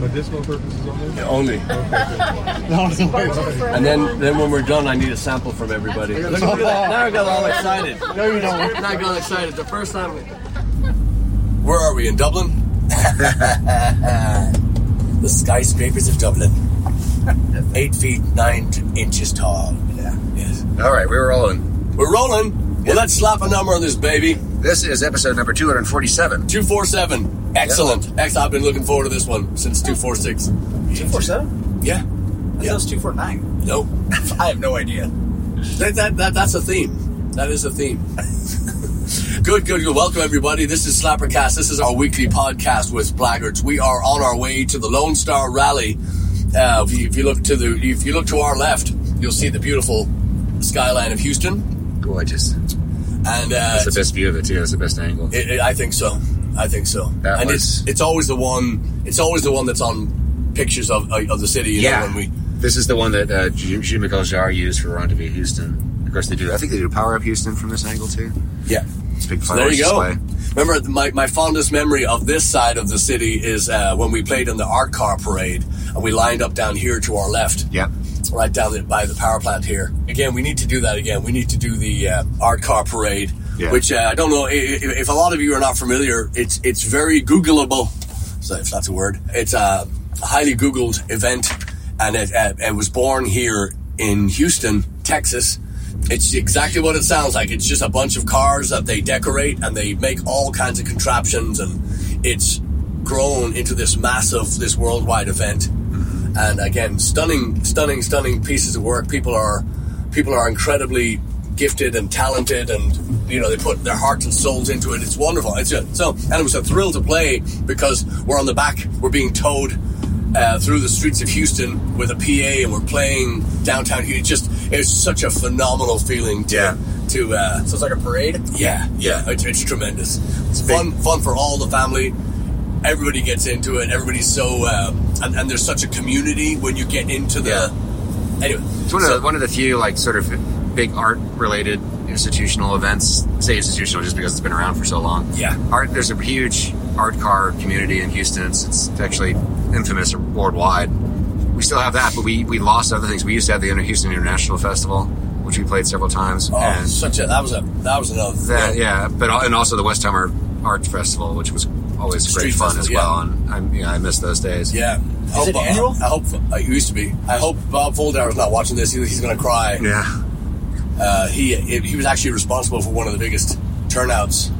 medicinal purposes only? Only. And then, then when we're done, I need a sample from everybody. Look, look at that. Now I got all excited. No, you don't. Now I got excited. The first time. Where are we in Dublin? the skyscrapers of Dublin. Eight feet nine inches tall. Yeah. Yes. All right, we're rolling. We're rolling. Well, let's slap a number on this baby. This is episode number 247. 247. Excellent. Ex- I've been looking forward to this one since 246. 247? Yeah. I thought it was 249. Nope. I have no idea. That, that, that, that's a theme. That is a theme. good, good, good. Welcome, everybody. This is Slappercast. This is our weekly podcast with Blaggards. We are on our way to the Lone Star Rally. Uh, if, you, if you look to the, if you look to our left, you'll see the beautiful skyline of Houston. Gorgeous. And uh, That's the best view of it, too. That's the best angle. It, it- I think so. I think so. That and was- it's it's always the one. It's always the one that's on pictures of of the city. You Yeah. Know, when we This is the one that uh, Jim Jim used for Rendezvous Houston. Of course, they do. I think they do Power Up Houston from this angle, too. yeah. It's big So there you go. display. Remember, my, my fondest memory of this side of the city is uh, when we played in the art car parade and we lined up down here to our left, Yeah. right down by the power plant here. Again, we need to do that again. We need to do the uh, art car parade, Yeah. which uh, I don't know i- i- if a lot of you are not familiar. It's it's very Googleable, so if that's a word. It's a highly Googled event, and it, uh, it was born here in Houston, Texas. It's exactly what it sounds like. It's just a bunch of cars that they decorate and they make all kinds of contraptions, and it's grown into this massive, this worldwide event. And again, stunning, stunning, stunning pieces of work. People are, people are incredibly gifted and talented, and you know they put their hearts and souls into it. It's wonderful. It's a, so, and it was a thrill to play because we're on the back. We're being towed uh, through the streets of Houston with a PA, and we're playing downtown. Houston. It's just, it's such a phenomenal feeling to, Yeah. to. Uh, So it's like a parade? yeah, yeah, it's, it's tremendous. It's fun, fun for all the family. Everybody gets into it. Everybody's so, uh, and, and there's such a community when you get into the. Anyway, It's one of, so- the, one of the few, like, sort of big art related institutional events. I say institutional just because it's been around for so long. Yeah. Art. There's a huge art car community in Houston. It's, it's actually infamous worldwide. We still have that, but we, we lost other things. We used to have the Houston International Festival, which we played several times. oh, and such a that was a that was another. that, yeah, but and also the Westheimer Art Festival, which was always Street great fun festival, as yeah. well. And I, yeah, I miss those days. Yeah. I Is it hope- annual? I hope uh, it used to be. I hope Bob Foldower is not watching this. He- He's going to cry. Yeah. Uh, he he was actually responsible for one of the biggest turnouts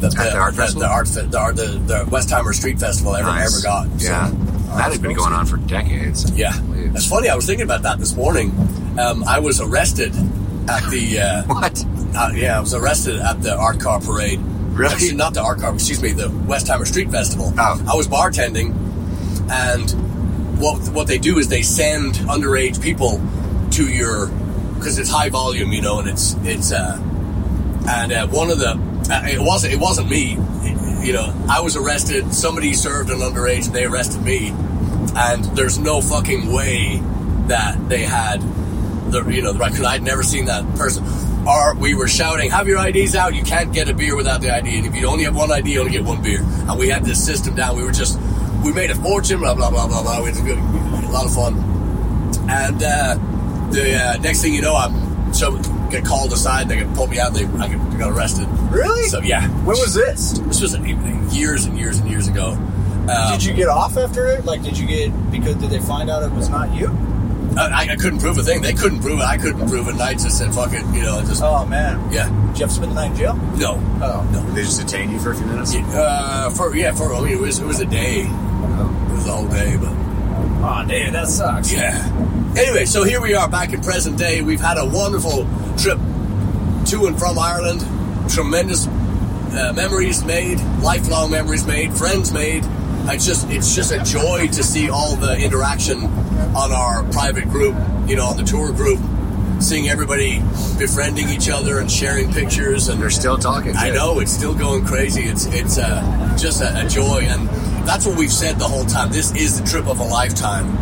that At the art festival? the art fe- the, art- the, the Westheimer Street Festival ever Nice. ever got. So, Yeah. that had been going on for decades. yeah. It's funny. I was thinking about that this morning. Um, I was arrested at the. Uh, What? uh, yeah, I was arrested at the art car parade. Really? Actually, not the art car. Excuse me, the Westheimer Street Festival. Oh. I was bartending, and what what they do is they send underage people to your because it's high volume, you know, and it's it's uh, and uh, one of the uh, it wasn't it wasn't me, you know, I was arrested. Somebody served an underage, and they arrested me, and there's no fucking way that they had the you know the right because I'd never seen that person. Or we were shouting, "Have your IDs out! You can't get a beer without the ID, and if you only have one ID, you only get one beer." And we had this system down. We were just we made a fortune, blah blah blah blah blah. It was a, good, a lot of fun. And uh, the uh, next thing you know, I'm so get called aside. They get pull me out. They I get, got arrested. Really? So yeah, When was this? this was an evening, years and years and years ago. Um, Did you get off after it? Like, did you get because did they find out it was not you? I, I couldn't prove a thing. They couldn't prove it. I couldn't prove it. And I just said, "Fuck it," you know. Just Oh man. yeah, Did you have to spend the night in jail? no, Oh no. They just detained you for a few minutes? Uh, for yeah, for I mean, it was it was a day. It was a whole day, but Oh damn, that sucks. yeah. Anyway, so here we are back in present day. We've had a wonderful trip to and from Ireland. Tremendous uh, memories made, lifelong memories made, friends made. It's just it's just a joy to see all the interaction on our private group, you know, on the tour group, seeing everybody befriending each other and sharing pictures and They're still talking. I know it's still going crazy. It's it's uh, just a, a joy, and that's what we've said the whole time. This is the trip of a lifetime.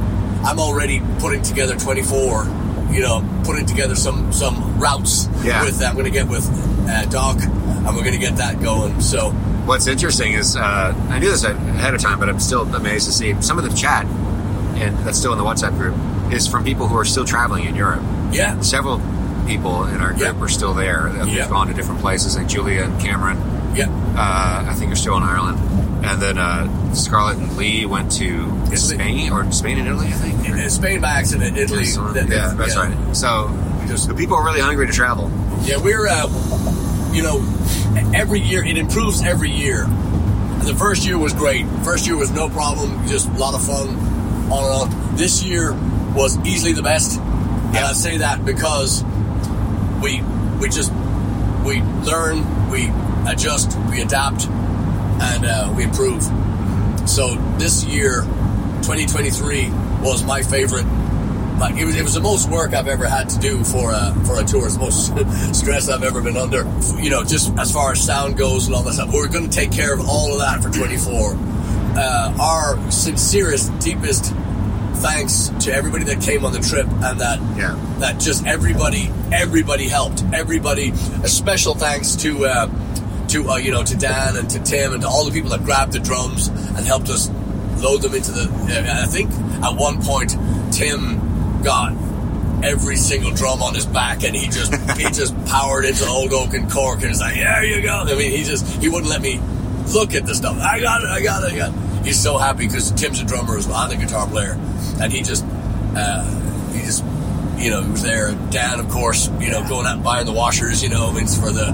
I'm already putting together 24. You know, putting together some some routes Yeah. with. That. I'm going to get with uh, Doc and we're going to get that going. So What's interesting is uh, I knew this ahead of time, but I'm still amazed to see some of the chat, and that's still in the WhatsApp group, is from people who are still traveling in Europe. yeah, Several people in our group Yeah. are still there. They've Yeah. gone to different places, like Julia and Cameron. yeah, Uh, I think are still in Ireland, and then uh, Scarlett and Lee went to. Spain or Spain and Italy, I think. In- in Spain by accident, Italy. that- yeah, that's right. So Just- the people are really hungry to travel. Yeah, we're, uh, you know, every year, it improves every year. The first year was great. First year was no problem, just a lot of fun, on and on. This year was easily the best. And I say that because we, we just, we learn, we adjust, we adapt, and uh, we improve. So this year, 2023, was my favorite like it was, it was the most work I've ever had to do for a for a tour. It's the most stress I've ever been under. You know, just as far as sound goes and all that stuff. We're going to take care of all of that for 24. Uh, our sincerest, deepest thanks to everybody that came on the trip and that Yeah. that just everybody everybody helped. Everybody. A special thanks to. Uh, to uh, you know to Dan and to Tim and to all the people that grabbed the drums and helped us load them into the. Uh, I think at one point Tim got every single drum on his back and he just he just powered into Old Oak and Cork and was like, there you go. I mean, he just he wouldn't let me look at the stuff. I got it. I got it. I got it. He's so happy because Tim's a drummer as well. I'm guitar player, and he just uh, he just you know he was there. Dan, of course, you know going out and buying the washers. You know, I mean, it's for the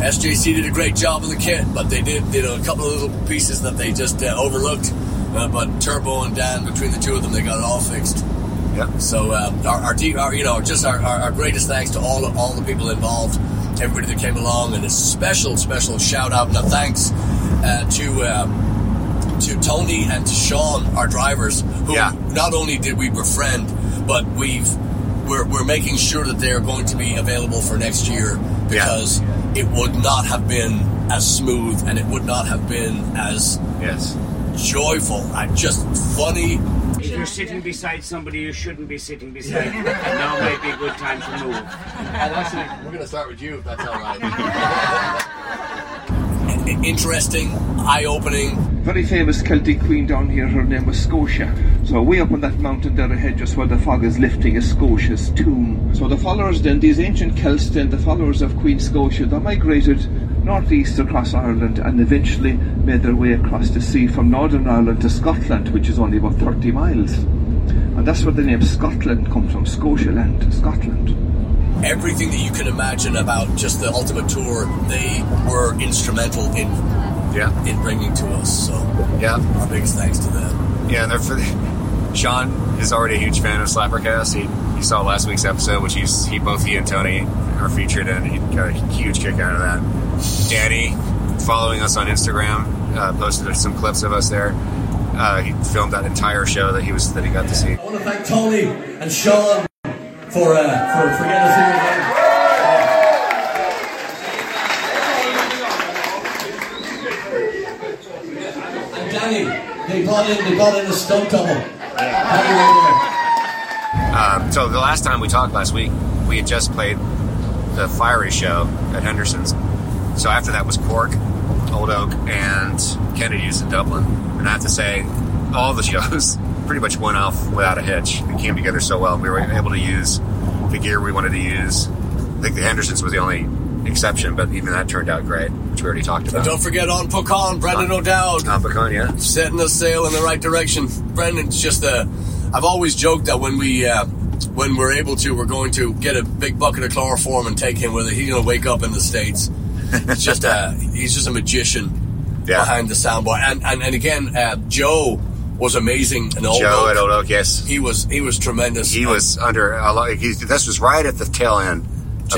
SJC did a great job of the kit, but they did you know a couple of little pieces that they just uh, overlooked. Uh, but Turbo and Dan, between the two of them, they got it all fixed. Yeah. So uh, our, our, deep, our, you know, just our, our, our greatest thanks to all all the people involved, everybody that came along, and a special, special shout out and a thanks uh, to uh, to Tony and to Sean, our drivers, who Yeah. not only did we befriend, but we've we're, we're making sure that they are going to be available for next year because it would not have been as smooth and it would not have been as Yes. joyful and just funny If you're sitting beside somebody you shouldn't be sitting beside, and now might be a good time to move. And actually, we're going to start with you, if that's all right. Interesting, eye-opening. very famous Celtic queen down here. Her name was Scotia. So way up on that mountain there ahead, just where the fog is lifting, is Scotia's tomb. So the followers then, these ancient Celts then, the followers of Queen Scotia, they migrated northeast across Ireland and eventually made their way across the sea from Northern Ireland to Scotland, which is only about 30 miles. And that's where the name Scotland comes from, Scotia land, Scotland. Everything that you can imagine about just the Ultimate Tour, they were instrumental in Yeah. in bringing to us. So Yeah. our biggest thanks to them. Yeah, and they're for Sean is already a huge fan of Slappercast. He, he saw last week's episode, which he's he both he and Tony are featured in. He got a huge kick out of that. Danny, following us on Instagram, uh, posted some clips of us there. Uh, he filmed that entire show that he was that he got to see. I want to thank Tony and Sean for uh, for, for getting us here. again. And Danny, they brought in they brought in a stunt double. Um, so the last time we talked last week, we had just played the Fiery show at Henderson's. So after that was Cork, Old Oak, and Kennedy's in Dublin. And I have to say, all the shows pretty much went off without a hitch. They came together so well. We were able to use the gear we wanted to use. I think the Henderson's was the only exception, but even that turned out great, which we already talked about. Don't forget on Pucon, Brendan O'Dowd. Tom Pecan, yeah. setting the sail in the right direction. Brendan's just a. I've always joked that when we uh, when we're able to, we're going to get a big bucket of chloroform and take him with it. He's going to wake up in the states. It's just a. He's just a magician Yeah. behind the soundboard. And and and again, uh, Joe was amazing. And Old Joe Oak. at Old Oak, yes. He was he was tremendous. he was under a lot. He, this was right at the tail end.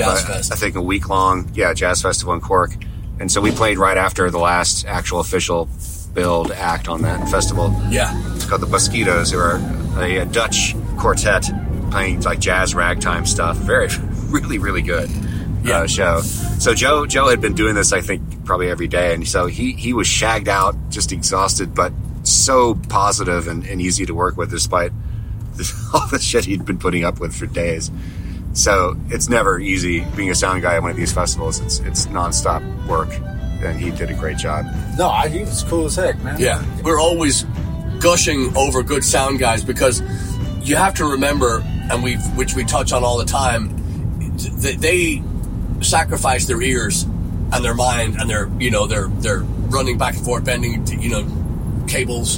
Jazz a- Fest. I think a week long, yeah, jazz festival in Cork, and so we played right after the last actual official build act on that festival. Yeah, It's called the Mosquitoes, who are a, a Dutch quartet playing like jazz ragtime stuff. Very, really, really good Yeah. uh, show. So Joe, Joe had been doing this, I think, probably every day, and so he he was shagged out, just exhausted, but so positive and, and easy to work with, despite all the shit he'd been putting up with for days. So it's never easy being a sound guy at one of these festivals. It's it's nonstop work, and he did a great job. No, I, he was cool as heck, man. Yeah, we're always gushing over good sound guys because you have to remember, and we which we touch on all the time, that they sacrifice their ears and their mind and their you know they're they're running back and forth, bending you know cables,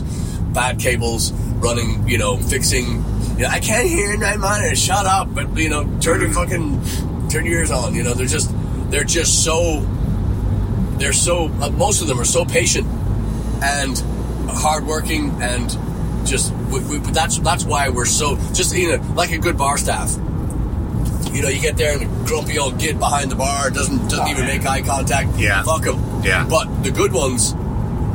bad cables, running you know fixing. You know, I can't hear nine monitors. Shut up! But you know, turn your fucking turn your ears on. You know, they're just they're just so they're so uh, most of them are so patient and hardworking and just we, we, that's that's why we're so just you know like a good bar staff. You know, you get there and the grumpy old git behind the bar doesn't doesn't Oh, even man. make eye contact. Yeah. fuck them. Yeah. but the good ones.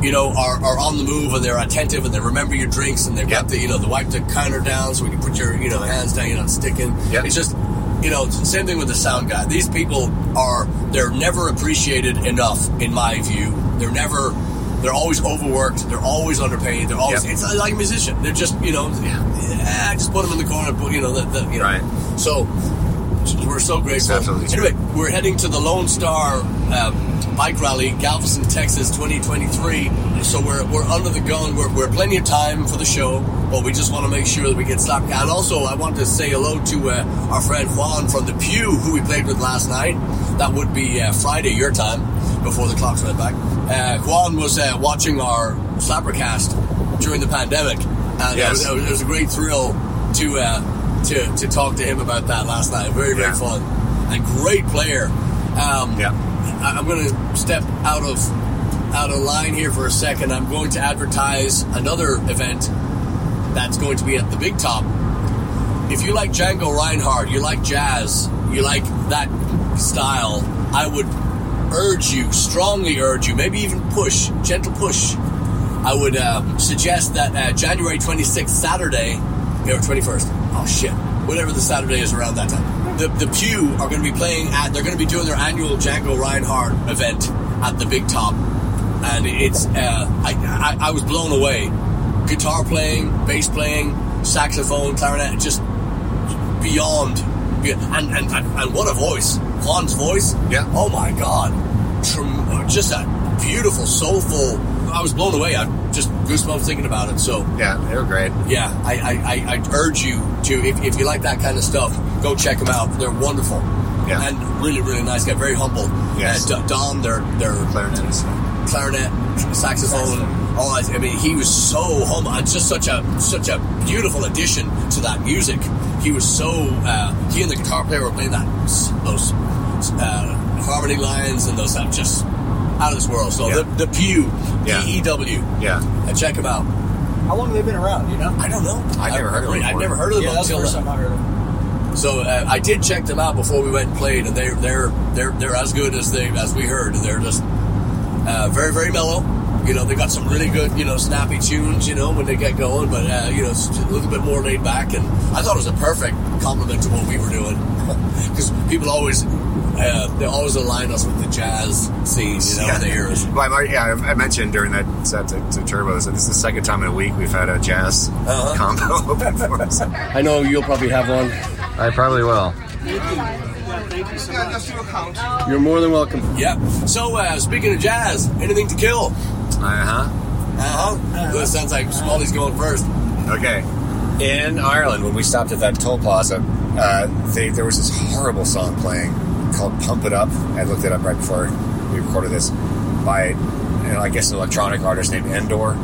You know, are, are on the move and they're attentive and they remember your drinks and they've got the you know the wipe the counter down so when can put your you know hands down you're not sticking. Yep. It's just you know same thing with the sound guy. These people are they're never appreciated enough in my view. They're never they're always overworked. They're always underpaid. They're always Yep. it's like a musician. They're just you know yeah, eh, just put them in the corner. Put you know the, the you know. Right. So we're so grateful. absolutely. Anyway, we're heading to the Lone Star um, Bike Rally, Galveston, Texas, 2023. So we're, we're under the gun. We're, we're plenty of time for the show, but we just want to make sure that we get stopped. And also, I want to say hello to uh, our friend Juan from the Pew, who we played with last night. That would be uh, Friday your time, before the clocks went back. Uh, Juan was uh, watching our Slappercast during the pandemic, and Yes. it, was, it was a great thrill to uh, to to talk to him about that last night. Very very Yeah. fun and great player. Um, Yeah. I'm going to step out of out of line here for a second. I'm going to advertise another event that's going to be at the Big Top. If you like Django Reinhardt, you like jazz, you like that style, I would urge you, strongly urge you, maybe even push, gentle push. I would um, suggest that uh, January 26th, Saturday, or 21st, oh shit, whatever the Saturday is around that time. The, the Pew are going to be playing at, they're going to be doing their annual Django Reinhardt event at the Big Top. And it's, uh, I, I, I was blown away. Guitar playing, bass playing, saxophone, clarinet, just beyond. And, and, and, what a voice. Juan's voice. Yeah. Oh my God. Trem- just a beautiful, soulful. I was blown away. I just goosebumps thinking about it. So, Yeah, they were great. yeah, I, I, I, I urge you to, if, if you like that kind of stuff, go check them out. They're wonderful. Yeah. And really, really nice guy. Very humble. Yes. Uh, D- Don, their, their Clarinetist. clarinet, saxophone, all that. I mean, he was so humble It's just such a such a beautiful addition to that music. He was so uh, he and the guitar player were playing that those uh, harmony lines and those stuff just out of this world. So Yeah. the the Pew, Yeah. P E W, Yeah. and check them out. How long have they been around? You know? I don't know. I've never heard of them I've never heard of them Yeah, that's the first time I heard them. So uh, I did check them out before we went and played, and they're they're they're they're as good as they as we heard. They're just uh, very very mellow. You know, they got some really good you know snappy tunes. You know when they get going, but uh, you know it's a little bit more laid back. And I thought it was a perfect compliment to what we were doing because people always uh, they always align us with the jazz scene. You know, yeah. when they hear. Well, I, yeah, I I mentioned during that set to, to Turbos that this is the second time in a week we've had a jazz Uh-huh. combo open for us. I know you'll probably have one. I probably will. You're more than welcome. Yeah. So uh, speaking of jazz, anything to kill? Uh huh. Uh huh. That sounds like Smalley's going first. Okay. In Ireland, when we stopped at that toll plaza, uh, they, there was this horrible song playing called "Pump It Up." I looked it up right before we recorded this by, you know, I guess, an electronic artist named Endor.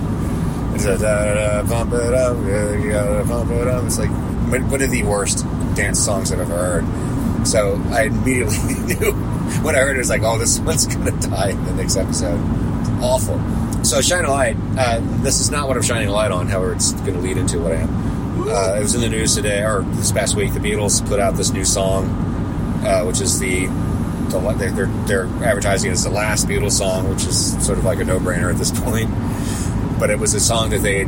It's a da, da, pump it up, you gotta pump it up. It's like one one of the worst dance songs I've ever heard. So I immediately knew when I heard it, it was like, oh, this one's gonna die in the next episode. It's awful. So shine a light. Uh, this is not what I'm shining a light on. However, it's going to lead into what I am. Uh, it was in the news today, or this past week. The Beatles put out this new song, uh, which is the, the they're, they're advertising as the last Beatles song, which is sort of like a no-brainer at this point. But it was a song that they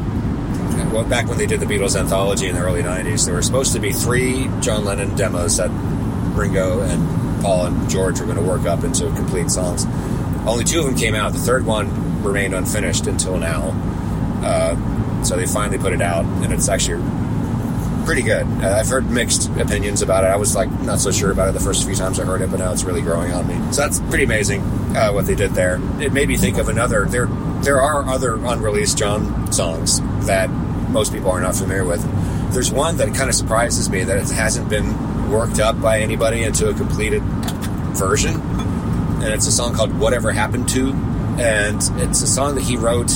well, back when they did the Beatles anthology in the early '90s. There were supposed to be three John Lennon demos that Ringo and Paul and George were going to work up into complete songs. Only two of them came out. The third one remained unfinished until now. Uh, so they finally put it out, and it's actually pretty good. Uh, I've heard mixed opinions about it. I was like not so sure about it the first few times I heard it, but now it's really growing on me. So that's pretty amazing uh, what they did there. It made me think of another. There, there are other unreleased John songs that most people are not familiar with. There's one that kind of surprises me that it hasn't been worked up by anybody into a completed version, and it's a song called "Whatever Happened to," and it's a song that he wrote.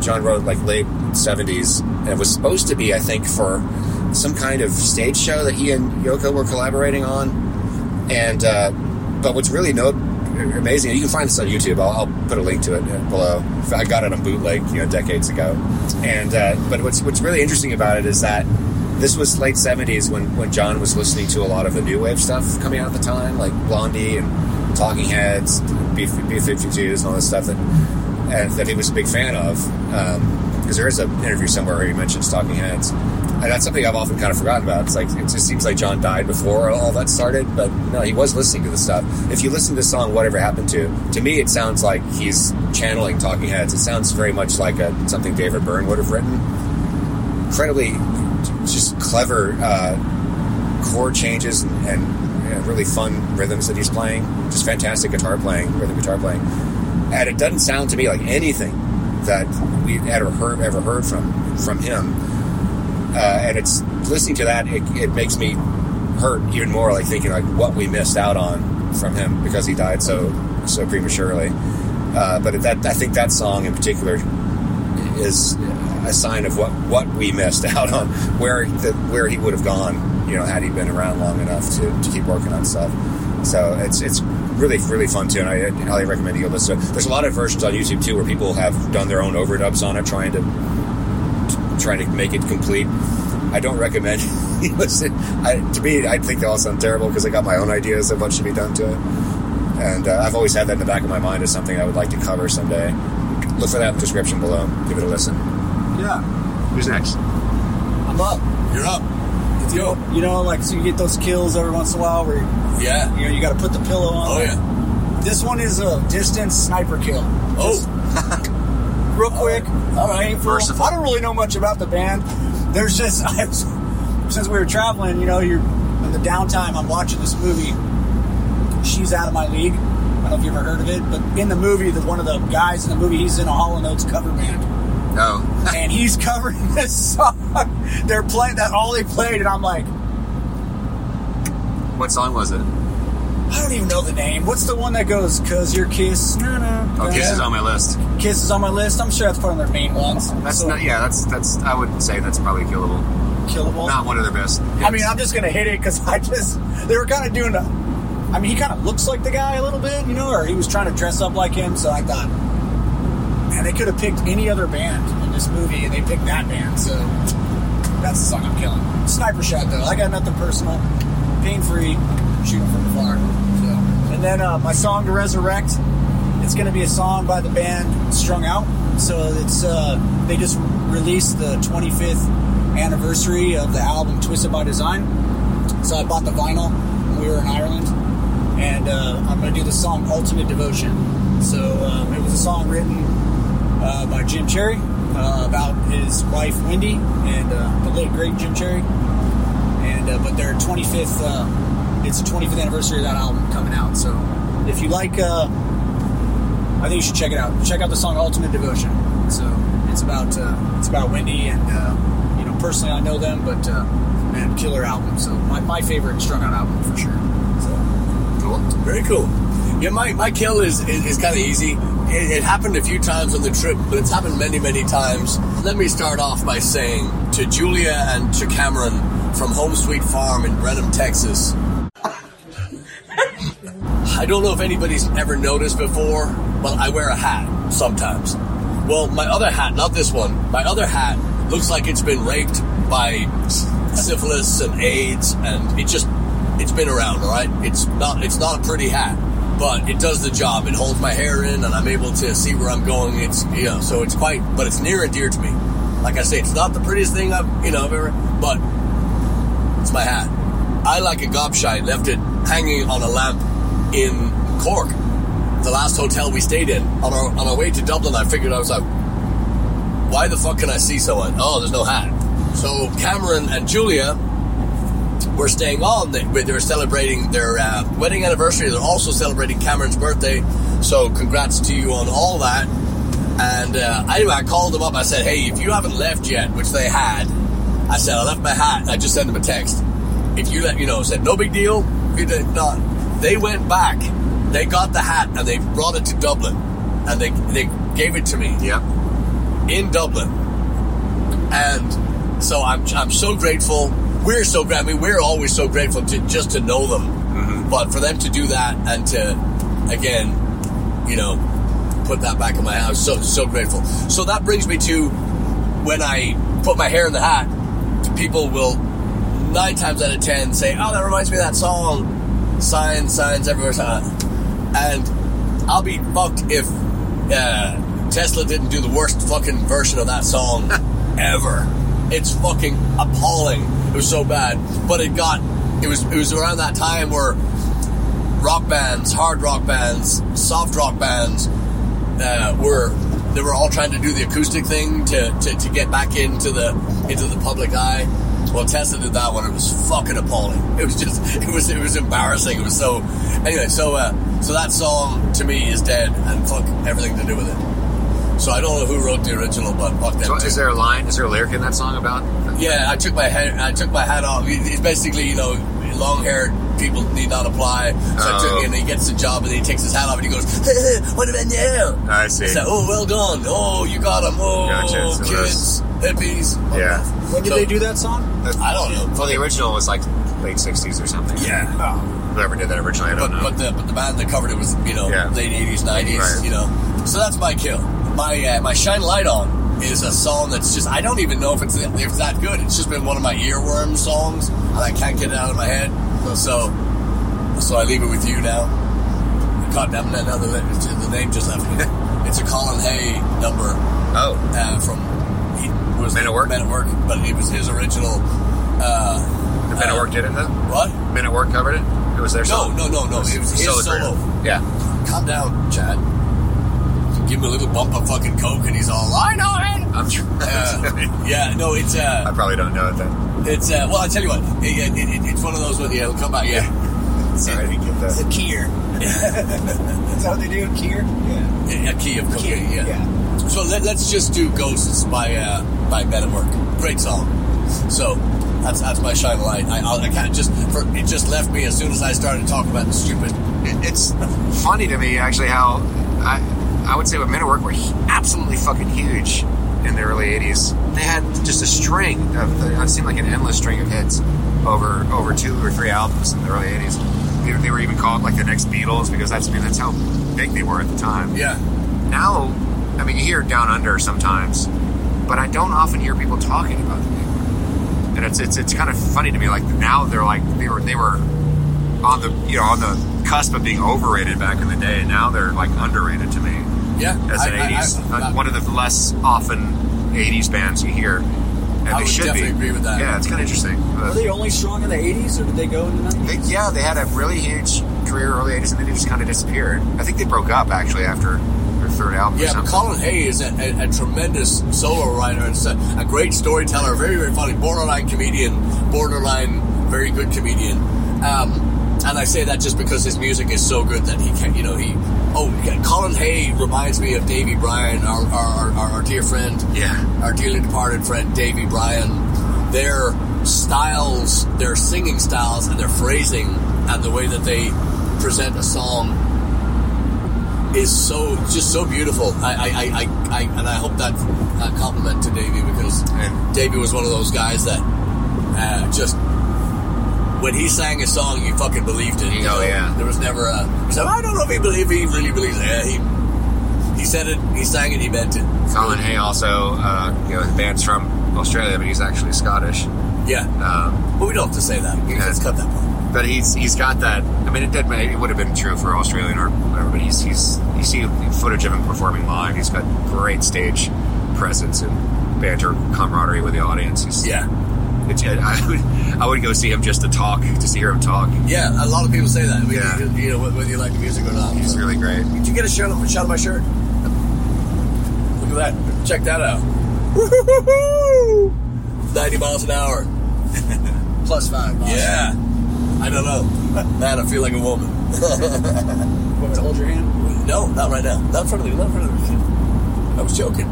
John wrote like late '70s, and it was supposed to be, I think, for some kind of stage show that he and Yoko were collaborating on. And uh, but what's really no amazing, you can find this on YouTube. I'll, I'll put a link to it below. I got it on bootleg, you know, decades ago. And uh, but what's what's really interesting about it is that this was late '70s when when John was listening to a lot of the new wave stuff coming out at the time, like Blondie and Talking Heads, B B52s, and all this stuff that and that he was a big fan of. Because there is an interview somewhere where he mentions Talking Heads, and that's something I've often kind of forgotten about. It's like it just seems like John died before all that started, but no, he was listening to the stuff. If you listen to the song "Whatever Happened to," to me, it sounds like he's channeling Talking Heads. It sounds very much like a, something David Byrne would have written. Incredibly, just clever uh, chord changes and, and really fun rhythms that he's playing. Just fantastic guitar playing, rhythm guitar playing, and it doesn't sound to me like anything that we've ever heard ever heard from from him. Uh, and it's listening to that, it, it makes me hurt even more, like thinking like what we missed out on from him because he died so so prematurely. Uh, but that I think that song in particular is a sign of what, what we missed out on, where the, where he would have gone, you know, had he been around long enough to, to keep working on stuff. So it's it's really really fun too, and I highly recommend you go listen. to it. There's a lot of versions on YouTube too where people have done their own overdubs on it, trying to trying to make it complete. I don't recommend you listen. I, to me, I think they all sound terrible because I got my own ideas of what should be done to it, and uh, I've always had that in the back of my mind as something I would like to cover someday. Look for that in the description below. Give it a listen. Yeah, Who's next? I'm up. You're up. Let's go. You know, like so you get those kills every once in a while where you, Yeah. you know you got to put the pillow on. Oh yeah. This one is a distance sniper kill. Oh. real quick. All right. painful. Merciful. I don't really know much about the band. There's just I was, since we were traveling, you know, you're in the downtime. I'm watching this movie. She's out of my league. I don't know if you ever heard of it, but in the movie, the one of the guys in the movie, he's in a Hall and Oates cover band, No. Oh. and he's covering this song. They're playing that all they played, and I'm like, what song was it? I don't even know the name. What's the one that goes, "Cause your kiss"? No, no. Oh, Kiss is on my list. Kiss is on my list. I'm sure that's part of their main ones. That's So, not. Yeah, that's that's. I would say that's probably killable. killable. Not one of their best. I mean, I'm just gonna hit it because I just they were kind of doing a. I mean, he kind of looks like the guy a little bit, you know, or he was trying to dress up like him. So I thought, man, they could have picked any other band in this movie, and they picked that band. So that's the song I'm killing. Sniper shot though. I got nothing personal, pain free, shooting from afar. So, and then uh, my song to resurrect. It's gonna be a song by the band Strung Out. So it's uh, they just released the 25th anniversary of the album Twisted by Design. So I bought the vinyl when we were in Ireland, and uh, I'm going to do the song "Ultimate Devotion." So um, it was a song written uh, by Jim Cherry uh, about his wife Wendy and uh, the late great Jim Cherry. And but their 25th, uh, it's the 25th anniversary of that album coming out. So if you like, uh, I think you should check it out. Check out the song "Ultimate Devotion." So it's about uh, it's about Wendy and uh, you know personally I know them, but uh, man, killer album. So my, my favorite Strung Out album for sure. So Cool. Very cool. Yeah, my, my kill is, is, is kind of easy. It, it happened a few times on the trip, but it's happened many, many times. Let me start off by saying to Julia and to Cameron from Home Sweet Farm in Brenham, Texas. I don't know if anybody's ever noticed before, but I wear a hat sometimes. Well, my other hat, not this one, my other hat looks like it's been raped by syphilis and AIDS, and it just it's been around. All right, it's not it's not a pretty hat, but it does the job. It holds my hair in, and I'm able to see where I'm going. It's you know, so it's quite, but it's near and dear to me. Like I say, it's not the prettiest thing I've you know I've ever, but it's my hat. I like a gobshite left it hanging on a lamp in Cork, the last hotel we stayed in. On our on our way to Dublin, I figured I was like, why the fuck can I see someone? Oh, there's no hat. So Cameron and Julia were staying on. They, they were celebrating their uh, wedding anniversary. They're also celebrating Cameron's birthday. So congrats to you on all that. And uh, anyway, I called them up. I said, "Hey, if you haven't left yet, which they had, I said I left my hat. I just sent them a text. If you let you know, said no big deal. If you did not, they went back. They got the hat and they brought it to Dublin, and they they gave it to me Yep. in Dublin. And so I'm, I'm so grateful. We're so grateful. I mean, we're always so grateful to just to know them. Mm-hmm. But for them to do that and to, again, you know, put that back in my house, so, so grateful. So that brings me to when I put my hair in the hat, people will nine times out of ten say, "Oh, that reminds me of that song, signs, signs everywhere." And I'll be fucked if uh, Tesla didn't do the worst fucking version of that song ever. It's fucking appalling. It was so bad, but it got. It was. It was around that time where rock bands, hard rock bands, soft rock bands uh, were they were all trying to do the acoustic thing to, to, to get back into the into the public eye. Well, Tesla did that one. It was fucking appalling. It was just it was it was embarrassing. It was so anyway. So uh, so that song to me is dead and fuck everything to do with it. So I don't know who wrote the original, but fuck them So is there a line? Is there a lyric in that song about? Yeah, I took my head. I took my hat off. It's basically, you know, long-haired people need not apply. So I took, Oh. and he gets the job, and he takes his hat off, and he goes, "What about you?" I see. I said, "Oh, well done. Oh, you got him. Oh, Gotcha. So kids, hippies." Yeah. When did So- they do that song? I don't know. Well, the original was like late '60s or something. Yeah. Oh, Whoever did that originally, I But, don't know. but the but the band that covered it was you know Yeah. late eighties nineties Right. you know so that's my kill my uh, my shine light on is a song that's just I don't even know if it's if it's that good it's just been one of my earworm songs and I can't get it out of my head so so I leave it with you now God damn it the, the name just left me it's a Colin Hay number oh, uh, from he was Men at Work? Men at Work but it was his original uh, the Men at Work did it though. what Men at Work covered it. It was their no song. no no no it was his Solo solo. Yeah, calm down, Chad. Give him a little bump of fucking coke, and he's all, I know it. I'm sure. Uh, yeah, no, it's I uh, probably don't know it then. It's uh, well, I tell you what, it, it, it, it's one of those. Where, yeah, it'll come back. Yeah, Sorry, I didn't get that. Kier. Is that what they do? Kier? Yeah. a key of coke. Kier, Yeah. yeah. So let, let's just do Ghosts by uh, by Men at Work. Great song. So that's that's my shine light. I, I, I can't just for, it just left me as soon as I started talking about the stupid. It, it's funny to me actually how I I would say when Men at Work were absolutely fucking huge in the early '80s. They had just a string of it seemed like an endless string of hits over over two or three albums in the early '80s. They, they were even called like the next Beatles because that's I mean that's how big they were at the time. Yeah, Now, I mean you hear Down Under sometimes, but I don't often hear people talking about them. And it's it's it's kind of funny to me. Like now they're like they were they were on the you know on the cusp of being overrated back in the day, and now they're like underrated to me yeah. as an I- I- '80s I- uh, one of the less often '80s bands you hear. And I they would should definitely be. agree with that. Yeah, it's kind of interesting. Were they only strong in the 80s or did they go in the 90s? they, yeah, they had a really huge career early '80s, and then they just kind of disappeared. I think they broke up actually after their third album. or Yeah, but. Colin Hay is a, a, a tremendous solo writer. and a, a great storyteller, very, very funny, borderline comedian, borderline very good comedian. Um, and I say that just because his music is so good that he can, you know, he. Oh, yeah, Colin Hay reminds me of Davy Bryan, our our, our, our dear friend, Yeah. our dearly departed friend Davy Bryan. Their styles, their singing styles, and their phrasing, and the way that they present a song is so just so beautiful. I, I, I, I, I and I hope that uh, compliment to Davey because Davey was one of those guys that uh, just when he sang a song, you fucking believed it. Oh, yeah. There was never a. Said, I don't know if he believe he really believes it. Yeah, he he said it. He sang it. He meant it. Colin Hay also, uh, you know, the band's from Australia, but he's actually Scottish. Yeah. Um, But we don't have to say that. Yeah. Let's cut that part. but he's he's got that. I mean, it did. It would have been true for Australian or whatever. But he's he's you see footage of him performing live. He's got great stage presence and banter, camaraderie with the audience. He's, Yeah. It's, I would I would go see him just to talk, just to hear him talk. Yeah. A lot of people say that. We- Yeah. You know, whether you like the music or not. He's So- really great. Did you get a shot of, a shot of my shirt? Look at that. Check that out. Woo-hoo-hoo-hoo! 90 miles an hour. plus five. boss. Yeah. I don't know. Man, I feel like a woman. Want me to hold your hand? No, not right now. Not in front of you. Not in front of you. I was joking.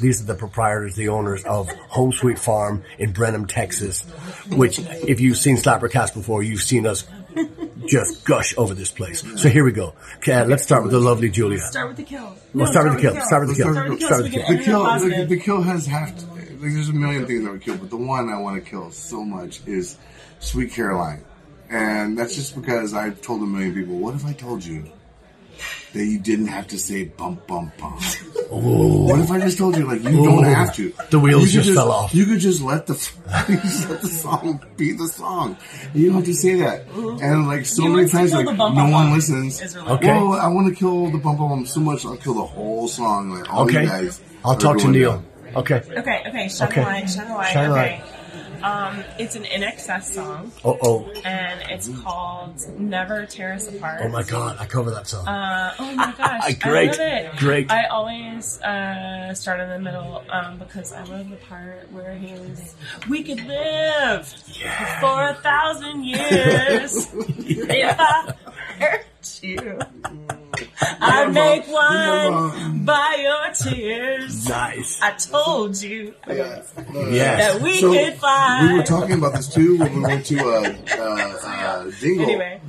These are the proprietors, the owners of Home Sweet Farm in Brenham, Texas, which, if you've seen Slappercast before, you've seen us just gush over this place. So here we go. Okay, let's start with the lovely Julia. Start with the kill. We'll No, start with the kill. Start with the kill. Start with the kill. Start so with the kill. The kill, the, positive. the kill has have to, like, there's a million things I would kill, but the one I want to kill so much is Sweet Caroline. And that's just because I've told a million people, what if I told you that you didn't have to say bump, bump, bump? Oh. What if I just told you, like, you don't oh. have to? The wheels You could just fell off. You could just let the, just let the song be the song. You don't have to say that. Mm-hmm. And like so You many times, like, the no bump, bump, one listens. is really Okay. Well, I want to kill the bump, bump, bump so much, I'll kill the whole song. Like, all Okay. you guys. I'll talk to Neil. down. Okay. Okay, okay, shine Okay. a light, shine a light. Shine a okay. Um, it's an INXS song, Oh, oh. and it's called "Never Tear Us Apart." Oh my God, I cover that song. Uh, oh my gosh, Great, I love it. great. I always uh, start in the middle um, because I love the part where he was, "We could live for a thousand years if I hurt you. I'd make one by your tears." nice. I told you Yes. that we So, could fly. We were talking about this too when we went to uh, uh, uh, Dingle, Anyway,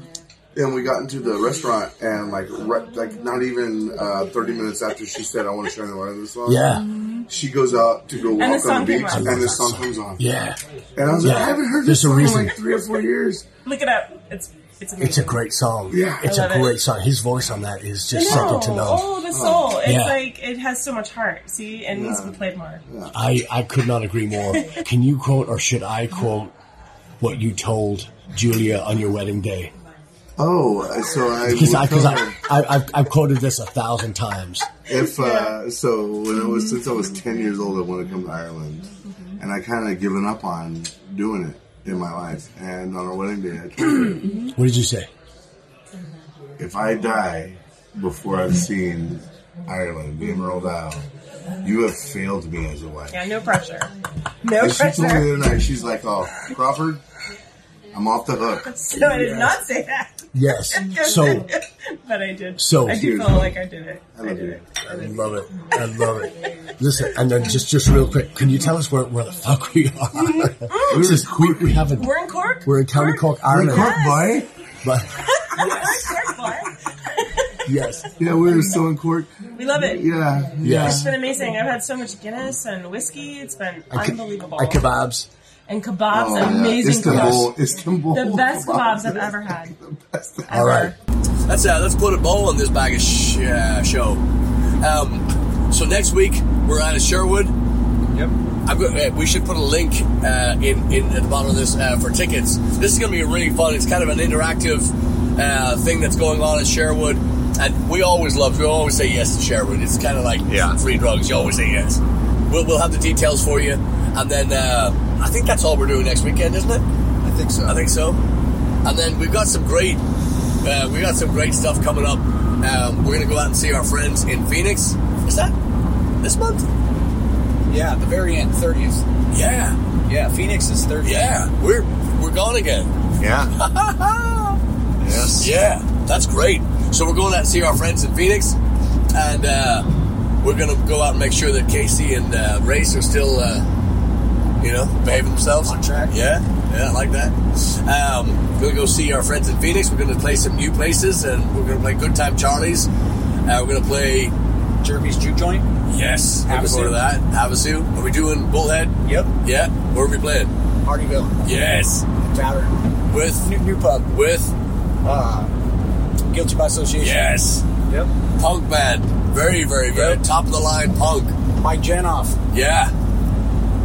and we got into the restaurant, and like right, like not even uh, thirty minutes after she said, "I want to shine the light on this song," Yeah. she goes out to go walk song on the beach, and this song comes on, Yeah. and I was like, "I haven't heard There's this a song in like three or four years." look it up. It's it's. It's a great song. Yeah. It's a love it. great song. His voice on that is just No, something to know. Oh, the soul. It's Yeah. like it has so much heart. See, it needs to be played more. I, I could not agree more. Can you quote or should I quote what you told Julia on your wedding day? Oh, so I Because I, cause I, I I've, I've quoted this a thousand times. if uh, so when I was since I was ten years old, I wanted to come to Ireland, and I kind of given up on doing it in my life. And on our wedding day, I told her. Mm-hmm. What did you say? if I die before I've seen Ireland, the Emerald Isle, you have failed me as a wife. Yeah, no pressure. No And she told me pressure. the other night, she's like, oh, Crawford, I'm off the hook. So I did not say that. Yes. So but I did. So- I do feel like I did it. I I love did you. it. I love it. I love it. Listen, and then just just real quick, can you tell us where, where the fuck we are? Mm-hmm. This is- we, we haven't. We're in Cork. We're in County Cork, We're Ireland. Cork, boy. But We're Cork, boy. yes, Yeah, we were still in Cork. We love it. Yeah. Yeah. It's been amazing. I've had so much Guinness and whiskey. It's been And ke- unbelievable. And kebabs. And kebabs, Oh, yeah. amazing Istanbul, kebabs. Istanbul. The best kebabs I've ever had. All right. Let's uh, let's put a bowl on this bag of sh- uh, show. Um, so next week we're out of Sherwood. Yep. I'm go- uh, we should put a link uh, in, in at the bottom of this uh, for tickets. This is going to be really fun. It's kind of an interactive uh, thing that's going on at Sherwood, and we always love. We always say yes to Sherwood. It's kind of like Yeah. free drugs. You always say yes. We'll we'll have the details for you, and then uh, I think that's all we're doing next weekend, isn't it? I think so. I think so. And then we've got some great, uh, we got some great stuff coming up. Um, we're gonna go out and see our friends in Phoenix. Is that this month? Yeah, the very end, thirtieth. Yeah, Yeah, Phoenix is thirtieth. yeah. We're we're gone again. Yeah. yes. Yeah, that's great. So we're going out and see our friends in Phoenix, and uh, we're gonna go out and make sure that Casey and uh, Race are still, uh, you know, behaving themselves On track. Yeah, yeah, I like that. Um, we're gonna go see our friends in Phoenix. We're gonna play some new places, and we're gonna play Good Time Charlie's. Uh, we're gonna play Jeremy's juke joint. Yes, looking forward to that. Havasu. Are we doing Bullhead? Yep. Yeah. Where are we playing? Hardyville Yes. Tavern. With New, new pub. with Uh, guilty by association. yes. Yep. Punk band. Very, very, very Yep. top of the line punk. Mike Janoff. Yeah.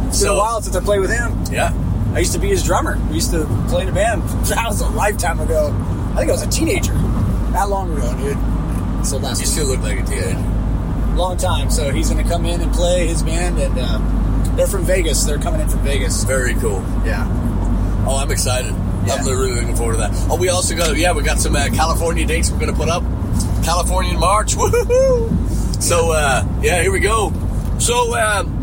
It's been a while since I played with him. Yeah. I used to be his drummer. We used to play in a band. That was a lifetime ago. I think I was a teenager. That long ago, dude. So that's You still look like a teenager. long time. So he's going to come in and play his band, and uh, they're from Vegas. They're coming in from Vegas. Very cool. Yeah. Oh, I'm excited. Yeah. I'm really looking forward to that. Oh, we also got yeah, we got some uh, California dates we're gonna put up. California in March. Woohoo! So uh, yeah, here we go. So um,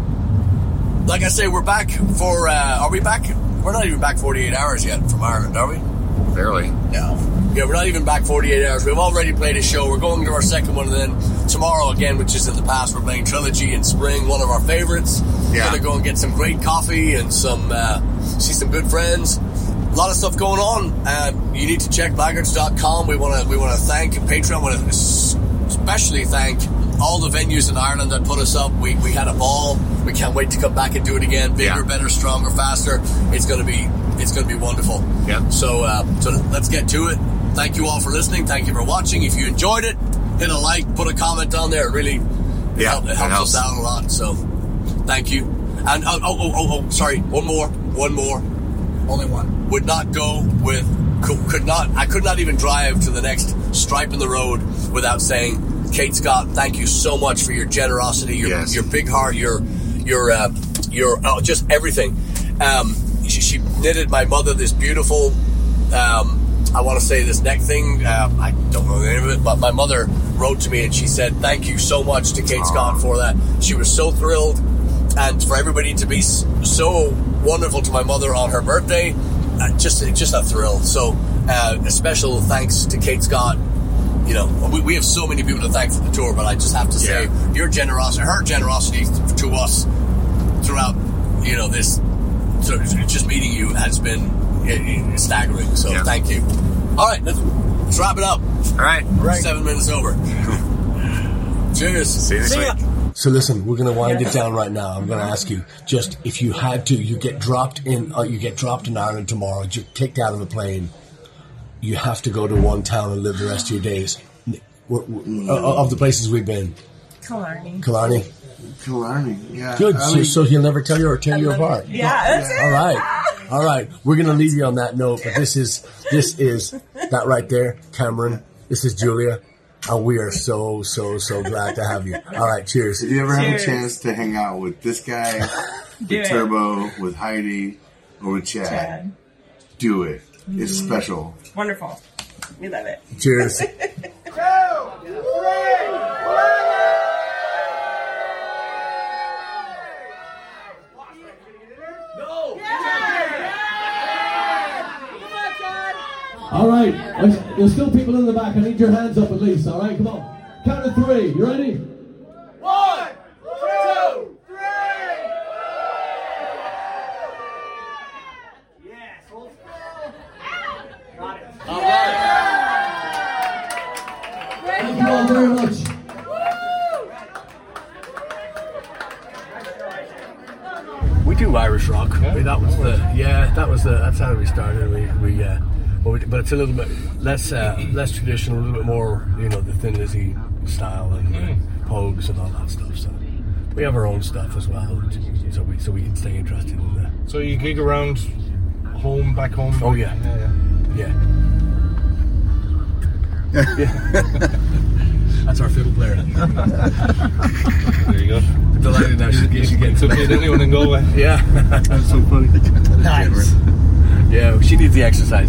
like I say, we're back for. Uh, are we back we're not even back 48 hours yet from Ireland, are we? Barely. No. Yeah, we're not even back 48 hours. We've already played a show. We're going to our second one, and then tomorrow again, which is in the past, we're playing Trilogy in Spring, one of our favorites. Yeah. Gonna go and get some great coffee and some uh, see some good friends. A lot of stuff going on. Uh, you need to check blaggards.com. We want to we want to thank Patreon. Want to especially thank all the venues in Ireland that put us up. We, we had a ball. We can't wait to come back and do it again. Bigger, Yeah. better, stronger, faster. It's gonna be it's gonna be wonderful. Yeah. So uh, so let's get to it. Thank you all for listening. Thank you for watching. If you enjoyed it, hit a like, put a comment on there. It really Yeah, help- it it helps, helps. us out a lot. So thank you. And oh, oh, oh, oh, oh, sorry, one more, one more. Only one. Would not go with could, could not. I could not even drive to the next stripe in the road without saying, Kate Scott, thank you so much for your generosity, your Yes. your big heart, your your uh, your oh, just everything. Um, she, she knitted my mother this beautiful. Um, I want to say this neck thing. Uh, I don't know the name of it, but my mother wrote to me and she said, "Thank you so much to Kate Scott for that." She was so thrilled, and for everybody to be so wonderful to my mother on her birthday, uh, just just a thrill. So, uh, a special thanks to Kate Scott. You know, we, we have so many people to thank for the tour, but I just have to say, Yeah. your generosity, her generosity to us throughout, you know, this so just meeting you has been staggering. So Yeah. thank you. All right, let's, let's wrap it up. All right. Seven minutes over. Cheers. See you next See week. ya. So listen, we're going to wind it down right now. I'm going to ask you just if you had to, you get dropped in, uh, you get dropped in Ireland tomorrow, you kicked out of the plane. You have to go to one town and live the rest of your days. Wh- wh- uh, Of the places we've been, Killarney. Killarney. Killarney. Yeah. Good. I So, mean, so he'll never tell you or tear you apart. Yeah, that's it. All right, all right. We're gonna leave you on that note. But this is this is that right there, Cameron. This is Julia, and we are so so so glad to have you. All right, cheers. if you ever have a chance to hang out with this guy, Do with it. Turbo, with Heidi, or with Chad, Chad. do it. It's Mm-hmm. special. Wonderful. We love it. Cheers. All right, there's, there's still people in the back. I need your hands up at least. All right, come on. Count of three. You ready? But, it's a little bit less uh, less traditional, a little bit more you know the Thin Lizzy style and uh, Pogues and all that stuff. So we have our own stuff as well. So we so we can stay interested in the So you gig around home, back home? Oh, yeah. yeah. yeah. yeah. That's our fiddle player. There you go. Delighted now she's, she's getting So fit anyone in Galway. Yeah. That's so funny. Nice. Yeah, she needs the exercise.